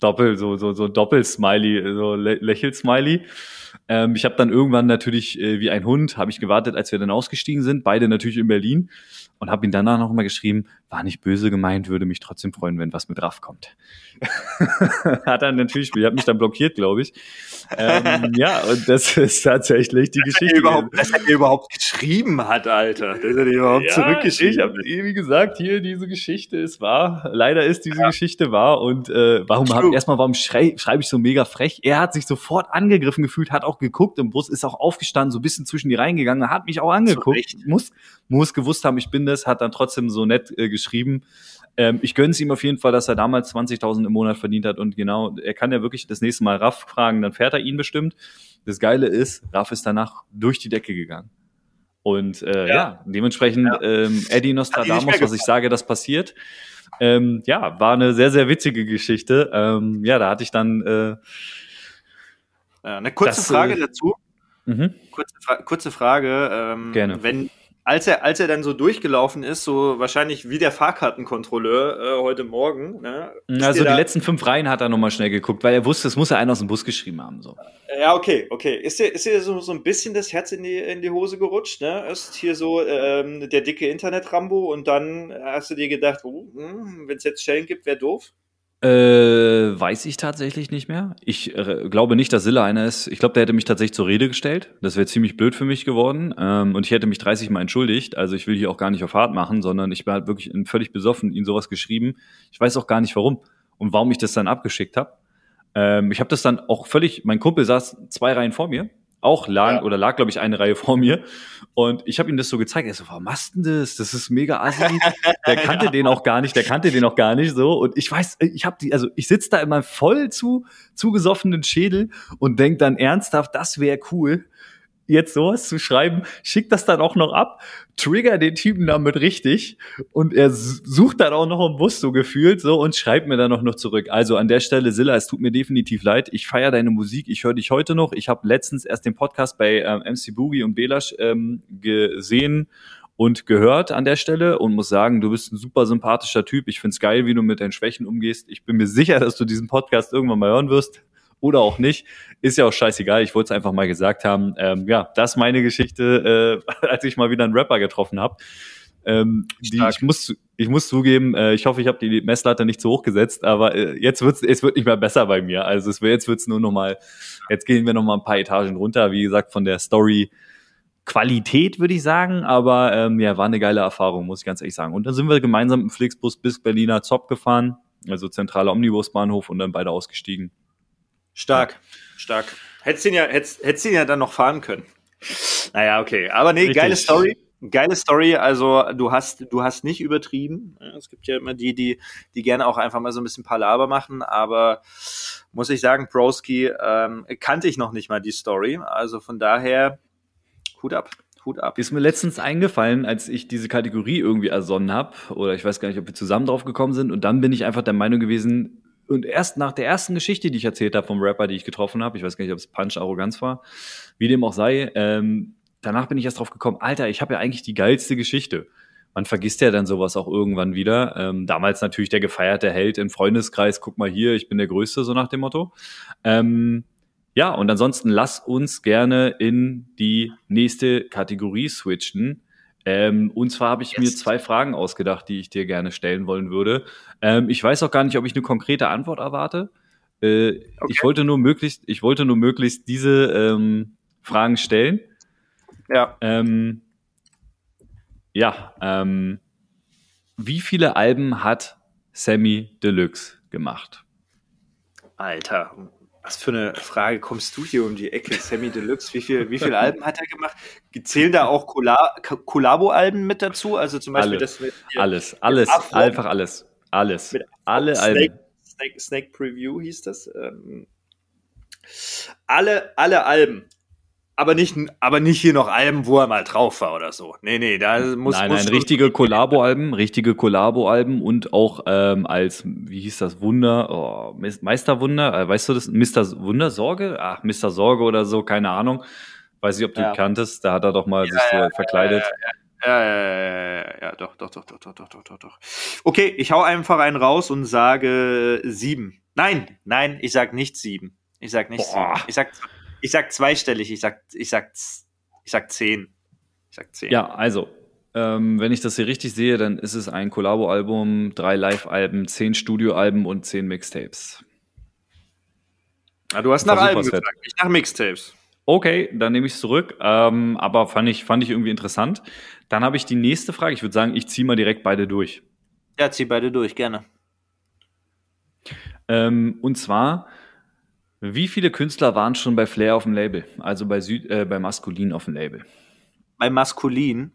Doppel, so, so, so Doppel-Smiley, so Lä Lächel-Smiley. Ähm, ich habe dann irgendwann natürlich äh, wie ein Hund, habe ich gewartet, als wir dann ausgestiegen sind, beide natürlich in Berlin und habe ihn danach noch mal geschrieben, war nicht böse gemeint, würde mich trotzdem freuen, wenn was mit Raff kommt. *laughs* hat er natürlich, ich habe mich dann blockiert, glaube ich. Ähm, *laughs* ja, und das ist tatsächlich die Dass Geschichte. er, überhaupt, dass er überhaupt geschrieben hat, Alter. Dass er überhaupt Ja, zurückgeschrieben Ich habe, wie gesagt, hier diese Geschichte ist wahr. Leider ist diese Geschichte wahr. Und äh, warum hab, erstmal, warum schrei, schreibe ich so mega frech? Er hat sich sofort angegriffen gefühlt, hat auch geguckt im Bus, ist auch aufgestanden, so ein bisschen zwischen die Reihen gegangen, hat mich auch angeguckt. Muss, muss gewusst haben, ich bin das, hat dann trotzdem so nett äh, geschrieben. Ähm, ich gönn's ihm auf jeden Fall, dass er damals 20.000 im Monat verdient hat und genau, er kann ja wirklich das nächste Mal Raff fragen, dann fährt er ihn bestimmt. Das Geile ist, Raff ist danach durch die Decke gegangen. Und äh, ja. Ja. dementsprechend Ja. Ähm, Eddie Nostradamus, was ich sage, das passiert. Ähm, ja, war eine sehr, sehr witzige Geschichte. Ähm, ja, da hatte ich dann äh, eine kurze Das, Frage äh, dazu. mhm. Kurze, Fra kurze Frage. Ähm, Gerne. Wenn, als er, als er dann so durchgelaufen ist, so wahrscheinlich wie der Fahrkartenkontrolleur äh, heute Morgen, ne? also die letzten fünf Reihen hat er nochmal schnell geguckt, weil er wusste, es muss ja einer aus dem Bus geschrieben haben. So. Ja, okay, okay. Ist dir, ist dir so, so ein bisschen das Herz in die, in die Hose gerutscht, ne? Ist hier so ähm, der dicke Internet-Rambo und dann hast du dir gedacht, oh, wenn es jetzt Schellen gibt, wäre doof? Äh, weiß ich tatsächlich nicht mehr. Ich äh, glaube nicht, dass Silla einer ist. Ich glaube, der hätte mich tatsächlich zur Rede gestellt. Das wäre ziemlich blöd für mich geworden. Ähm, und ich hätte mich 30 Mal entschuldigt. Also ich will hier auch gar nicht auf hart machen, sondern ich bin halt wirklich völlig besoffen, ihm sowas geschrieben. Ich weiß auch gar nicht warum und warum ich das dann abgeschickt habe. Ähm, ich habe das dann auch völlig, mein Kumpel saß zwei Reihen vor mir, auch lag Ja. oder lag, glaube ich, eine Reihe vor mir. Und ich habe ihm das so gezeigt. Er so, warum machst du denn das? Das ist mega assi. *laughs* Der kannte den auch gar nicht, der kannte den auch gar nicht so. Und ich weiß, ich habe die, also ich sitze da immer voll zu zugesoffenen Schädel und denk dann ernsthaft, das wäre cool, jetzt sowas zu schreiben. Schick das dann auch noch ab, trigger den Typen damit richtig und er sucht dann auch noch im Bus so gefühlt so und schreibt mir dann auch noch zurück. Also an der Stelle, Silla, es tut mir definitiv leid. Ich feiere deine Musik, ich höre dich heute noch. Ich habe letztens erst den Podcast bei ähm, MC Boogie und Belash ähm, gesehen und gehört an der Stelle und muss sagen, du bist ein super sympathischer Typ. Ich find's geil, wie du mit deinen Schwächen umgehst. Ich bin mir sicher, dass du diesen Podcast irgendwann mal hören wirst oder auch nicht. Ist ja auch scheißegal. Ich wollte es einfach mal gesagt haben. Ähm, ja, das ist meine Geschichte, äh, *laughs* als ich mal wieder einen Rapper getroffen habe. Ähm, die, ich muss, ich muss zugeben, äh, ich hoffe, ich habe die Messlatte nicht zu hoch gesetzt, aber äh, jetzt wird's, es wird nicht mehr besser bei mir. Also es wird, jetzt wird's nur noch mal, jetzt gehen wir noch mal ein paar Etagen runter. Wie gesagt, von der Story Qualität würde ich sagen, aber ähm, ja, war eine geile Erfahrung, muss ich ganz ehrlich sagen. Und dann sind wir gemeinsam im Flixbus bis Berliner Zopp gefahren, also zentraler Omnibusbahnhof und dann beide ausgestiegen. Stark, stark. Hättest ihn ja, hättest, hättest ihn ja dann noch fahren können. Naja, okay. Aber nee, Richtig. geile Story. Geile Story, also du hast, du hast nicht übertrieben. Es gibt ja immer die, die, die gerne auch einfach mal so ein bisschen Palaber machen, aber muss ich sagen, Broski ähm, kannte ich noch nicht mal die Story. Also von daher, Hut ab, Hut ab. Ist mir letztens eingefallen, als ich diese Kategorie irgendwie ersonnen habe, oder ich weiß gar nicht, ob wir zusammen drauf gekommen sind, und dann bin ich einfach der Meinung gewesen, und erst nach der ersten Geschichte, die ich erzählt habe vom Rapper, die ich getroffen habe, ich weiß gar nicht, ob es Punch Arroganz war, wie dem auch sei, ähm, danach bin ich erst drauf gekommen, Alter, ich habe ja eigentlich die geilste Geschichte. Man vergisst ja dann sowas auch irgendwann wieder. Ähm, damals natürlich der gefeierte Held im Freundeskreis, guck mal hier, ich bin der Größte, so nach dem Motto. Ähm, ja, und ansonsten lass uns gerne in die nächste Kategorie switchen. Ähm, und zwar habe ich Yes. mir zwei Fragen ausgedacht, die ich dir gerne stellen wollen würde. Ähm, ich weiß auch gar nicht, ob ich eine konkrete Antwort erwarte. Äh, Ich wollte nur möglichst, ich wollte nur möglichst diese ähm, Fragen stellen. Ja. Ähm, ja, ähm, wie viele Alben hat Sammy Deluxe gemacht? Alter, was für eine Frage kommst du hier um die Ecke? Sammy Deluxe, wie, viel, wie viele Alben hat er gemacht? Zählen da auch Kollabo-Alben mit dazu? Also zum Beispiel Alle. das mit Alles, alles, Afro. einfach alles, alles, Mit alle Snake, Alben. Snake, Snake Preview hieß das. Ähm, alle, alle Alben. Aber nicht, aber nicht hier noch Alben, wo er mal drauf war oder so. Nee, nee, da muss, nein, muss nein, richtige Kollabo-Alben, richtige Kollabo-Alben und auch ähm, als, wie hieß das, Wunder, oh, Meisterwunder, äh, weißt du das, Mr. Wunder Sorge? Ach, Mr. Sorge oder so, keine Ahnung. Weiß nicht, ob du Ja. kanntest, da hat er doch mal sich so verkleidet. Ja, ja, ja, ja, ja, ja, doch, doch, doch, doch, doch, doch, doch, doch, doch. Okay, ich hau einfach einen raus und sage sieben. Nein, nein, ich sag nicht sieben. Ich sag nicht Boah. sieben. Ich sag, ich sag zweistellig. Ich sag, ich sag, ich sag zehn. Ich sag zehn. Ja, also, ähm, wenn ich das hier richtig sehe, dann ist es ein Kollabo-Album, drei Live-Alben, zehn Studio-Alben und zehn Mixtapes. Ah, du hast nach Alben was gefragt, nicht nach Mixtapes. Okay, dann nehme ich es zurück. Ähm, aber fand ich, fand ich irgendwie interessant. Dann habe ich die nächste Frage. Ich würde sagen, ich ziehe mal direkt beide durch. Ja, zieh beide durch, gerne. Ähm, und zwar, wie viele Künstler waren schon bei Flair auf dem Label? Also bei, Süd, äh, bei Maskulin auf dem Label. Bei Maskulin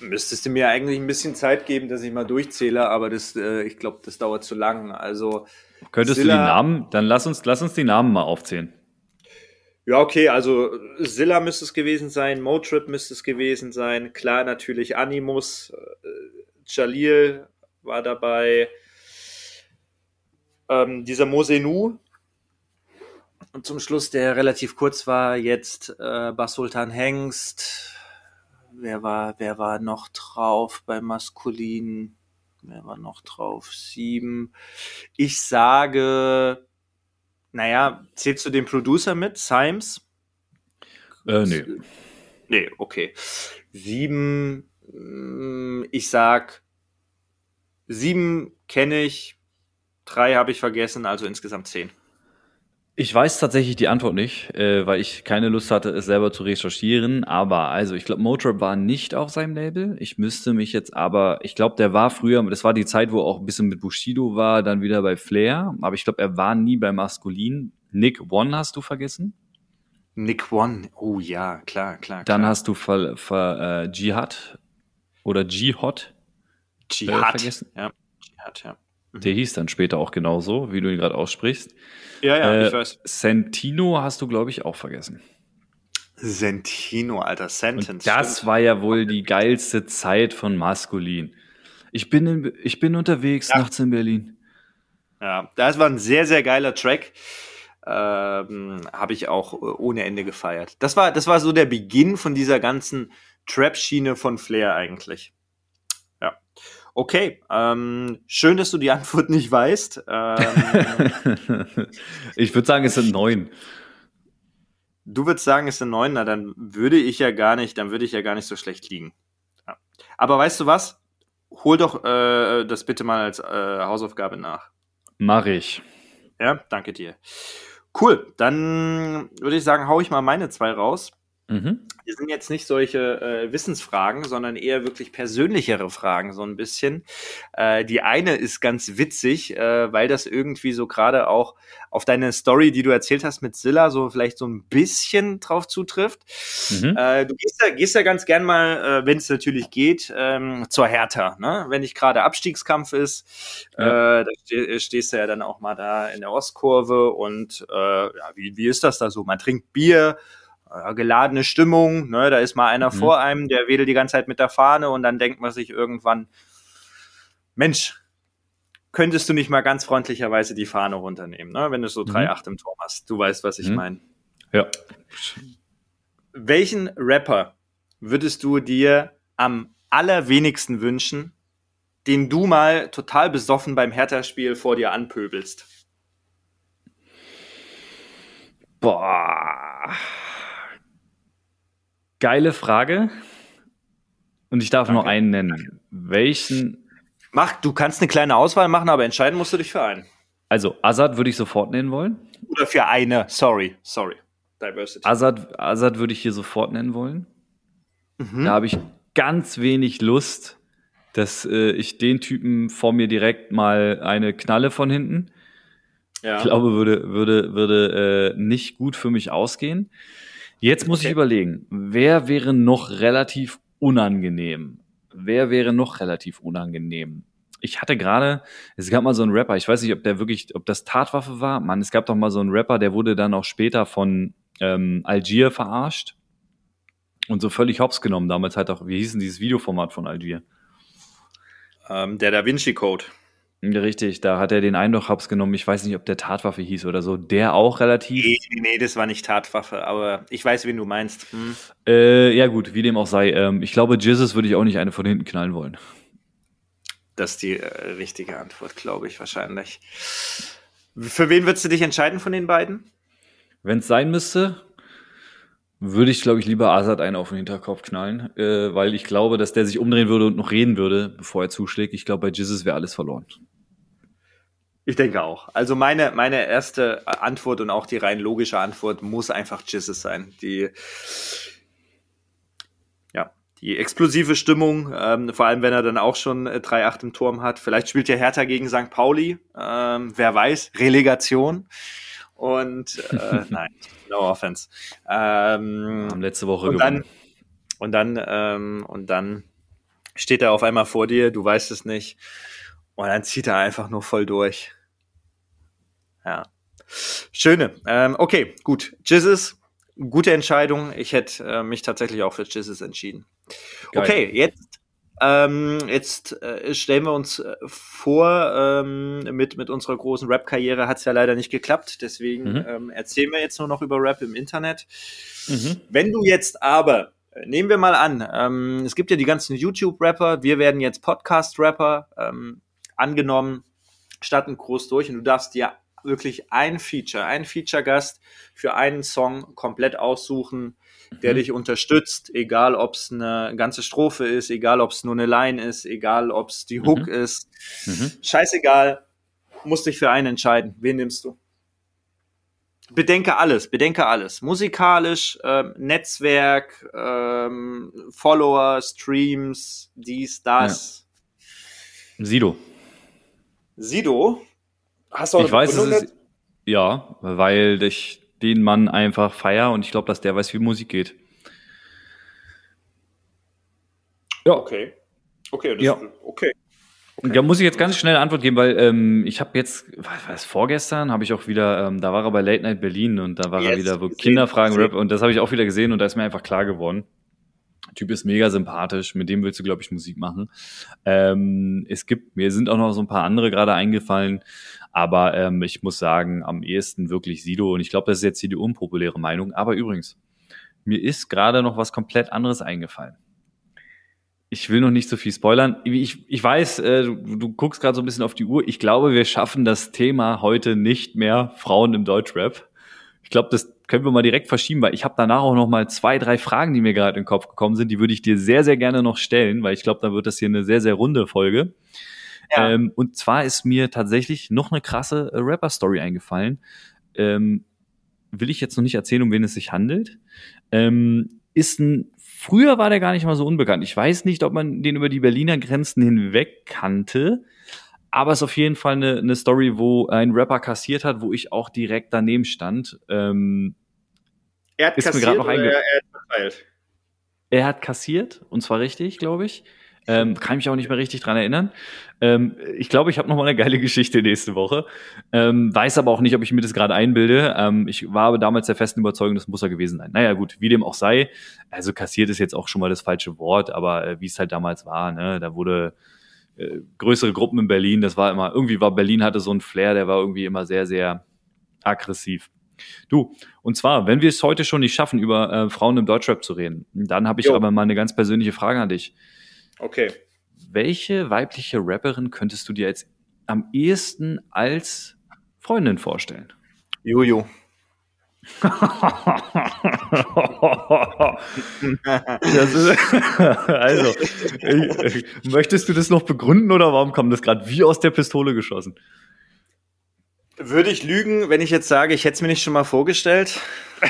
müsstest du mir eigentlich ein bisschen Zeit geben, dass ich mal durchzähle, aber das, äh, ich glaube, das dauert zu lang. Also Könntest Silla- du die Namen, dann lass uns, lass uns die Namen mal aufzählen. Ja, okay, also Zilla müsste es gewesen sein, Motrip müsste es gewesen sein, klar natürlich Animus, äh, Jalil war dabei, ähm, dieser Mosenu. Und zum Schluss, der relativ kurz war, jetzt äh, Basultan Hengst, wer war, wer war noch drauf bei Maskulin, wer war noch drauf, sieben, ich sage, naja, zählst du den Producer mit, Symes? Äh, nee. Nee, okay. Sieben, mm, ich sag, sieben kenne ich, drei habe ich vergessen, also insgesamt zehn. Ich weiß tatsächlich die Antwort nicht, äh, weil ich keine Lust hatte, es selber zu recherchieren. Aber also, ich glaube, Motrip war nicht auf seinem Label. Ich müsste mich jetzt aber, ich glaube, der war früher, das war die Zeit, wo er auch ein bisschen mit Bushido war, dann wieder bei Flair. Aber ich glaube, er war nie bei Maskulin. Nick One hast du vergessen. Nick One, oh ja, klar, klar. Dann klar. hast du ver, ver, äh, Jihad oder Jihad. Jihad. vergessen. Ja, Jihad, ja. Der hieß dann später auch genauso, wie du ihn gerade aussprichst. Ja, ja, Äh, ich weiß. Sentino hast du, glaube ich, auch vergessen. Sentino, alter, Und Sentence. das stimmt. war ja wohl die geilste Zeit von Maskulin. Ich bin, in, ich bin unterwegs Ja. nachts in Berlin. Ja, das war ein sehr, sehr geiler Track. Ähm, Habe ich auch ohne Ende gefeiert. Das war, das war so der Beginn von dieser ganzen Trap-Schiene von Flair eigentlich. Okay, ähm, schön, dass du die *laughs* Antwort nicht weißt. Ähm, *laughs* ich würde sagen, es sind neun. du würdest sagen, es sind neun, na dann würde ich ja gar nicht, dann würde ich ja gar nicht so schlecht liegen. Ja. Aber weißt du was? Hol doch äh, das bitte mal als äh, Hausaufgabe nach. Mach ich. Ja, danke dir. Cool, dann würde ich sagen, hau ich mal meine zwei raus. Mhm. Die sind jetzt nicht solche äh, Wissensfragen, sondern eher wirklich persönlichere Fragen, so ein bisschen. Äh, die eine ist ganz witzig, äh, weil das irgendwie so gerade auch auf deine Story, die du erzählt hast mit Silla, so vielleicht so ein bisschen drauf zutrifft. Mhm. Äh, du gehst ja, gehst ja ganz gern mal, äh, wenn es natürlich geht, ähm, zur Hertha. Ne? Wenn nicht gerade Abstiegskampf ist, Ja. äh, da ste stehst du ja dann auch mal da in der Ostkurve und äh, ja, wie, wie ist das da so? Man trinkt Bier, geladene Stimmung, ne? da ist mal einer Mhm. vor einem, der wedelt die ganze Zeit mit der Fahne und dann denkt man sich irgendwann, Mensch, könntest du nicht mal ganz freundlicherweise die Fahne runternehmen, ne? wenn du so 3-8 im Tor hast. Du weißt, was ich Mhm. meine. Ja. Welchen Rapper würdest du dir am allerwenigsten wünschen, den du mal total besoffen beim Hertha-Spiel vor dir anpöbelst? Boah. Geile Frage. Und ich darf Danke. nur einen nennen. Welchen, Mach, du kannst eine kleine Auswahl machen, aber entscheiden musst du dich für einen. also Azad würde ich sofort nennen wollen. Oder für eine. Sorry, sorry. Diversity. Azad, Azad würde ich hier sofort nennen wollen. Mhm. Da habe ich ganz wenig Lust, dass äh, ich den Typen vor mir direkt mal eine Knalle von hinten. ja. Ich glaube, würde, würde, würde äh, nicht gut für mich ausgehen. Jetzt muss Okay. ich überlegen, wer wäre noch relativ unangenehm? Wer wäre noch relativ unangenehm? Ich hatte gerade, es gab mal so einen Rapper, ich weiß nicht, ob der wirklich, ob das Tatwaffe war. Mann, es gab doch mal so einen Rapper, der wurde dann auch später von ähm, Algier verarscht und so völlig hops genommen. Damals halt auch, wie hieß denn dieses Videoformat von Algier? ähm, der Da Vinci Code. Richtig, da hat er den einen doch hops genommen. Ich weiß nicht, ob der Tatwaffe hieß oder so. Der auch relativ. Nee, nee, das war nicht Tatwaffe, aber ich weiß, wen du meinst. Hm. Äh, ja gut, wie dem auch sei. Ähm, ich glaube, Jizzes würde ich auch nicht eine von hinten knallen wollen. Das ist die äh, richtige Antwort, glaube ich, wahrscheinlich. Für wen würdest du dich entscheiden von den beiden? Wenn es sein müsste, würde ich, glaube ich, lieber Azad einen auf den Hinterkopf knallen, äh, weil ich glaube, dass der sich umdrehen würde und noch reden würde, bevor er zuschlägt. Ich glaube, bei Jizzes wäre alles verloren. Ich denke auch. Also meine, meine erste Antwort und auch die rein logische Antwort muss einfach Jizzes sein. Die, ja, die explosive Stimmung, ähm, vor allem wenn er dann auch schon äh, 3-8 im Turm hat. Vielleicht spielt ja Hertha gegen St. Pauli, ähm, wer weiß, Relegation. Und äh, *laughs* nein, no offense. Ähm, Haben letzte Woche und gewonnen. dann, und dann, ähm, und dann steht er auf einmal vor dir, du weißt es nicht. Und dann zieht er einfach nur voll durch. Ja. Schöne. Ähm, okay, gut. Jizzes, gute Entscheidung. Ich hätte äh, mich tatsächlich auch für Jizzes entschieden. Geil. Okay, jetzt, ähm, jetzt äh, stellen wir uns äh, vor, ähm, mit, mit unserer großen Rap-Karriere hat es ja leider nicht geklappt. Deswegen Mhm. ähm, erzählen wir jetzt nur noch über Rap im Internet. Mhm. Wenn du jetzt aber, äh, nehmen wir mal an, ähm, es gibt ja die ganzen YouTube-Rapper, wir werden jetzt Podcast-Rapper angenommen, starten groß durch und du darfst dir wirklich ein Feature, einen Feature-Gast für einen Song komplett aussuchen, der Mhm. dich unterstützt, egal ob es eine ganze Strophe ist, egal ob es nur eine Line ist, egal ob es die Hook Mhm. ist. Mhm. Scheißegal, musst dich für einen entscheiden. Wen nimmst du? Bedenke alles, bedenke alles. Musikalisch, ähm, Netzwerk, ähm, Follower, Streams, dies, das. Sido. Sido, hast du auch Ich weiß, es Begründung ist, ja, weil ich den Mann einfach feier und ich glaube, dass der weiß, wie Musik geht. Ja, Okay. Okay, das Ja. okay. Da muss ich jetzt ganz schnell eine Antwort geben, weil ähm, ich habe jetzt, was war das, vorgestern habe ich auch wieder, ähm, da war er bei Late Night Berlin und da war er Yes, wieder wo Kinderfragen Rap und das habe ich auch wieder gesehen und da ist mir einfach klar geworden. Typ ist mega sympathisch, mit dem willst du, glaube ich, Musik machen. Ähm, es gibt, mir sind auch noch so ein paar andere gerade eingefallen, aber ähm, ich muss sagen, am ehesten wirklich Sido und ich glaube, das ist jetzt hier die unpopuläre Meinung. Aber übrigens, mir ist gerade noch was komplett anderes eingefallen. Ich will noch nicht so viel spoilern. Ich, ich weiß, äh, du, du guckst gerade so ein bisschen auf die Uhr. Ich glaube, wir schaffen das Thema heute nicht mehr Frauen im Deutschrap. Ich glaube, das können wir mal direkt verschieben, weil ich habe danach auch noch mal zwei, drei Fragen, die mir gerade in den Kopf gekommen sind. Die würde ich dir sehr, sehr gerne noch stellen, weil ich glaube, da wird das hier eine sehr, sehr runde Folge. Ja. Ähm, und zwar ist mir tatsächlich noch eine krasse äh, Rapper-Story eingefallen. Ähm, will ich jetzt noch nicht erzählen, um wen es sich handelt. Ähm, ist ein, früher war der gar nicht mal so unbekannt. Ich weiß nicht, ob man den über die Berliner Grenzen hinweg kannte. Aber es ist auf jeden Fall eine, eine Story, wo ein Rapper kassiert hat, wo ich auch direkt daneben stand. Ähm, Er hat kassiert noch oder er, er hat verteilt? er hat kassiert, und zwar richtig, glaube ich. Ähm, kann mich auch nicht mehr richtig dran erinnern. Ähm, ich glaube, ich habe noch mal eine geile Geschichte nächste Woche. Ähm, weiß aber auch nicht, ob ich mir das gerade einbilde. Ähm, ich war aber damals der festen Überzeugung, das muss er gewesen sein. Naja, gut, wie dem auch sei. Also kassiert ist jetzt auch schon mal das falsche Wort, aber äh, wie es halt damals war, ne, da wurde äh, größere Gruppen in Berlin, das war immer, irgendwie war Berlin hatte so einen Flair, der war irgendwie immer sehr, sehr aggressiv. Du, und zwar, wenn wir es heute schon nicht schaffen, über äh, Frauen im Deutschrap zu reden, dann habe ich Jo. aber mal eine ganz persönliche Frage an dich. Okay. Welche weibliche Rapperin könntest du dir jetzt am ehesten als Freundin vorstellen? Juju. Ist, *laughs* also, ich, möchtest du das noch begründen oder warum kam das gerade wie aus der Pistole geschossen? Würde ich lügen, wenn ich jetzt sage, ich hätte es mir nicht schon mal vorgestellt? *laughs* ja,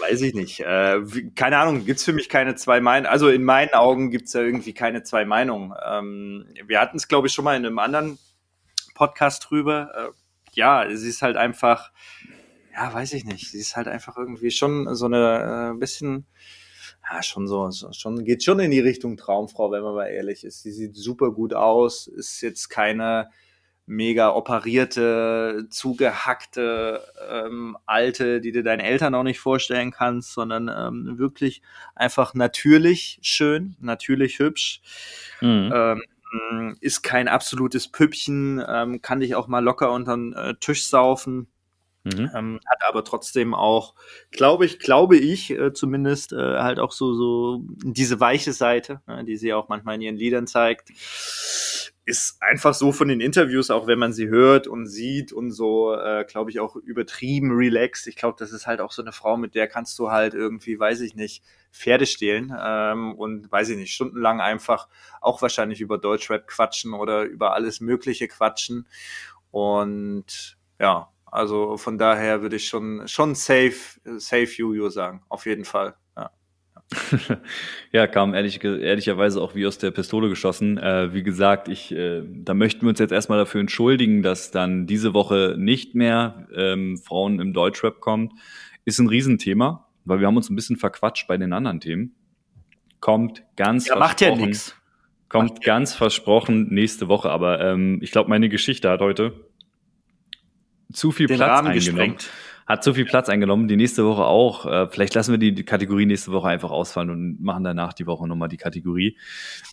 weiß ich nicht. Äh, keine Ahnung, gibt es für mich keine zwei Meinungen. Also in meinen Augen gibt es ja irgendwie keine zwei Meinungen. Ähm, wir hatten es, glaube ich, schon mal in einem anderen Podcast drüber. Äh, ja, sie ist halt einfach, ja, weiß ich nicht. Sie ist halt einfach irgendwie schon so eine äh, bisschen ja, schon so, so, schon, geht schon in die Richtung Traumfrau, wenn man mal ehrlich ist. Sie sieht super gut aus, ist jetzt keine mega operierte, zugehackte ähm, alte, die dir deinen Eltern auch nicht vorstellen kannst, sondern ähm, wirklich einfach natürlich schön, natürlich hübsch. Mhm. Ähm, ist kein absolutes Püppchen, ähm, kann dich auch mal locker unter den äh, Tisch saufen. Mhm. Ähm, hat aber trotzdem auch, glaube ich, glaube ich, äh, zumindest äh, halt auch so, so diese weiche Seite, ne, die sie auch manchmal in ihren Liedern zeigt. Ist einfach so von den Interviews, auch wenn man sie hört und sieht und so, äh, glaube ich, auch übertrieben relaxed. Ich glaube, das ist halt auch so eine Frau, mit der kannst du halt irgendwie, weiß ich nicht, Pferde stehlen ähm, und weiß ich nicht, stundenlang einfach auch wahrscheinlich über Deutschrap quatschen oder über alles Mögliche quatschen. Und ja, also von daher würde ich schon, schon safe, safe Juju sagen. Auf jeden Fall. *laughs* Ja, kam ehrlich, ehrlicherweise auch wie aus der Pistole geschossen. Äh, wie gesagt, ich, äh, da möchten wir uns jetzt erstmal dafür entschuldigen, dass dann diese Woche nicht mehr ähm, Frauen im Deutschrap kommen. Ist ein Riesenthema, weil wir haben uns ein bisschen verquatscht bei den anderen Themen. Kommt ganz ja, macht ja nichts. Kommt macht ganz ja. versprochen nächste Woche, aber ähm, ich glaube, meine Geschichte hat heute zu viel Platz Rahmen eingenommen. Gesprengt. Hat zu viel Platz eingenommen. Die nächste Woche auch. Äh, vielleicht lassen wir die, die, Kategorie nächste Woche einfach ausfallen und machen danach die Woche nochmal die Kategorie.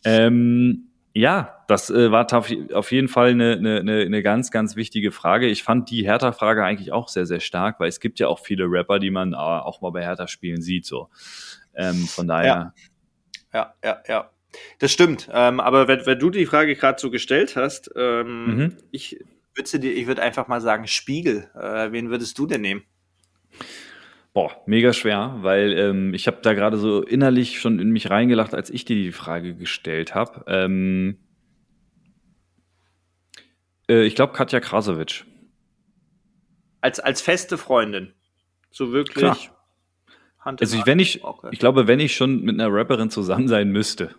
Ähm, ja, das äh, war auf jeden Fall eine, eine, eine ganz, ganz wichtige Frage. Ich fand die Hertha-Frage eigentlich auch sehr, sehr stark, weil es gibt ja auch viele Rapper, die man äh, auch mal bei Hertha spielen sieht. So, ähm, von daher. Ja, ja, ja. ja. Das stimmt. Ähm, aber wenn, wenn du die Frage gerade so gestellt hast, ähm, mhm. ich würdest dir, ich würde einfach mal sagen, Spiegel. Äh, wen würdest du denn nehmen? Boah, mega schwer, weil ähm, ich habe da gerade so innerlich schon in mich reingelacht, als ich dir die Frage gestellt habe. Ähm, äh, ich glaube Katja Krasowitsch. Als, als feste Freundin. So wirklich. Klar. also ich, wenn ich, okay. ich glaube, wenn ich schon mit einer Rapperin zusammen sein müsste,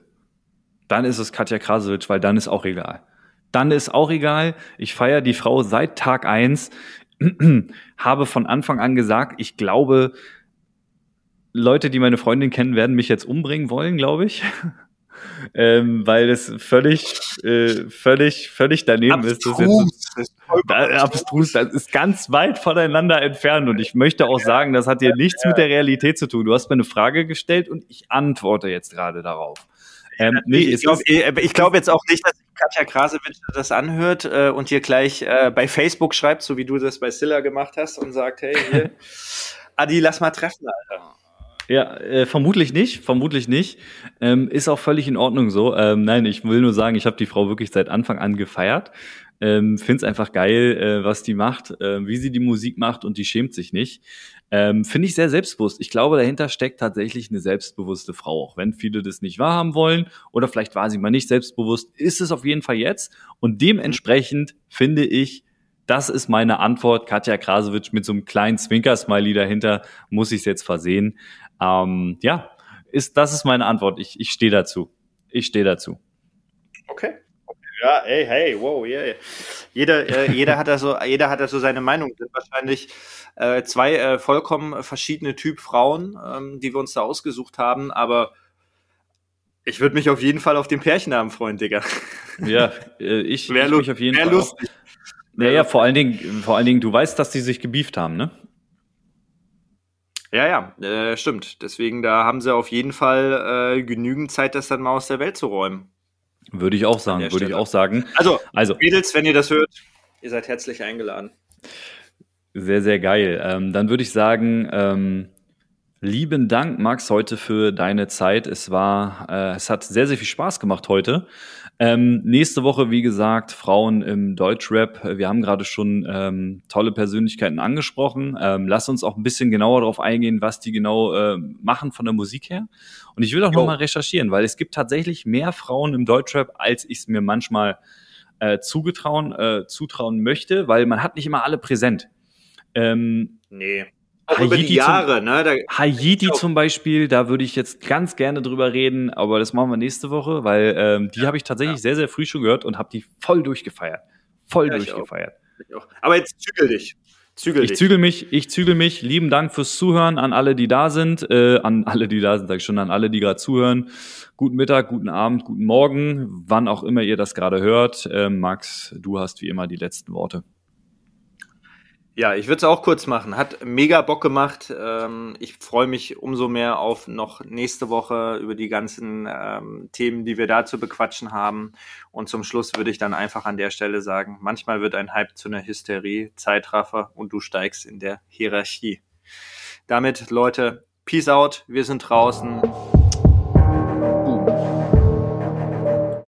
dann ist es Katja Krasowitsch, weil dann ist auch egal dann ist auch egal. Ich feiere die Frau seit Tag eins, *clears throat* habe von Anfang an gesagt, ich glaube, Leute, die meine Freundin kennen, werden mich jetzt umbringen wollen, glaube ich. *laughs* ähm, weil es völlig, äh, völlig, völlig daneben abstrus. ist. Das jetzt, ist da, abstrus, das ist ganz weit voneinander entfernt und ich möchte auch sagen, das hat hier nichts mit der Realität zu tun. Du hast mir eine Frage gestellt und ich antworte jetzt gerade darauf. Ähm, nee, ich glaube glaub jetzt auch nicht, dass Katja Krasewitsch das anhört äh, und dir gleich äh, bei Facebook schreibt, so wie du das bei Silla gemacht hast und sagt, hey, hier, *laughs* Adi, lass mal treffen, Alter. Ja, äh, vermutlich nicht, vermutlich nicht. Ähm, ist auch völlig in Ordnung so. Ähm, nein, ich will nur sagen, ich habe die Frau wirklich seit Anfang an gefeiert. Ähm, Finde es einfach geil, äh, was die macht, äh, wie sie die Musik macht und die schämt sich nicht. Ähm, Finde ich sehr selbstbewusst. Ich glaube, dahinter steckt tatsächlich eine selbstbewusste Frau. Auch wenn viele das nicht wahrhaben wollen oder vielleicht war sie mal nicht selbstbewusst, ist es auf jeden Fall jetzt. Und dementsprechend finde ich, das ist meine Antwort. Katja Krasowitsch mit so einem kleinen Zwinker-Smiley dahinter muss ich es jetzt versehen. Ähm, ja, ist, das ist meine Antwort. Ich, ich stehe dazu. Ich stehe dazu. Okay. Ja, ey, hey, wow, yeah. Jeder, äh, jeder hat da so, jeder hat da so seine Meinung. Das sind wahrscheinlich äh, zwei äh, vollkommen verschiedene Typ Frauen, ähm, die wir uns da ausgesucht haben, aber ich würde mich auf jeden Fall auf den Pärchennamen freuen, Digga. Ja, äh, ich, wär ich mich auf jeden Fall. Lustig. Auch. Ja, ja, vor allen Dingen, vor allen Dingen, du weißt, dass die sich gebieft haben, ne? Ja, ja, äh, stimmt. Deswegen, da haben sie auf jeden Fall äh, genügend Zeit, das dann mal aus der Welt zu räumen. Würde ich auch sagen, würde Stelle. ich auch sagen. Also, also, Mädels, wenn ihr das hört, ihr seid herzlich eingeladen. Sehr, sehr geil. Ähm, dann würde ich sagen, ähm, Lieben Dank, Max, heute für deine Zeit. Es war, äh, es hat sehr, sehr viel Spaß gemacht heute. Ähm, nächste Woche, wie gesagt, Frauen im Deutschrap. Wir haben gerade schon ähm, tolle Persönlichkeiten angesprochen. Ähm, lass uns auch ein bisschen genauer darauf eingehen, was die genau äh, machen von der Musik her. Und ich will auch nochmal recherchieren, weil es gibt tatsächlich mehr Frauen im Deutschrap, als ich es mir manchmal äh, zugetrauen, äh, zutrauen möchte, weil man hat nicht immer alle präsent. Ähm, nee. Auch über die Jahre, zum, ne? Da, Haiti zum Beispiel, da würde ich jetzt ganz gerne drüber reden, aber das machen wir nächste Woche, weil ähm, die ja, habe ich tatsächlich ja. sehr, sehr früh schon gehört und habe die voll durchgefeiert. Voll ja, durchgefeiert. Ich auch. Aber jetzt zügel dich. Zügel ich dich. zügel mich, ich zügel mich. Lieben Dank fürs Zuhören an alle, die da sind, äh, an alle, die da sind, sage ich schon, an alle, die gerade zuhören. Guten Mittag, guten Abend, guten Morgen, wann auch immer ihr das gerade hört. Äh, Max, du hast wie immer die letzten Worte. Ja, ich würde es auch kurz machen. Hat mega Bock gemacht. Ähm, ich freue mich umso mehr auf noch nächste Woche über die ganzen ähm, Themen, die wir da zu bequatschen haben. Und zum Schluss würde ich dann einfach an der Stelle sagen, manchmal wird ein Hype zu einer Hysterie, Zeitraffer und du steigst in der Hierarchie. Damit, Leute, Peace out. Wir sind draußen.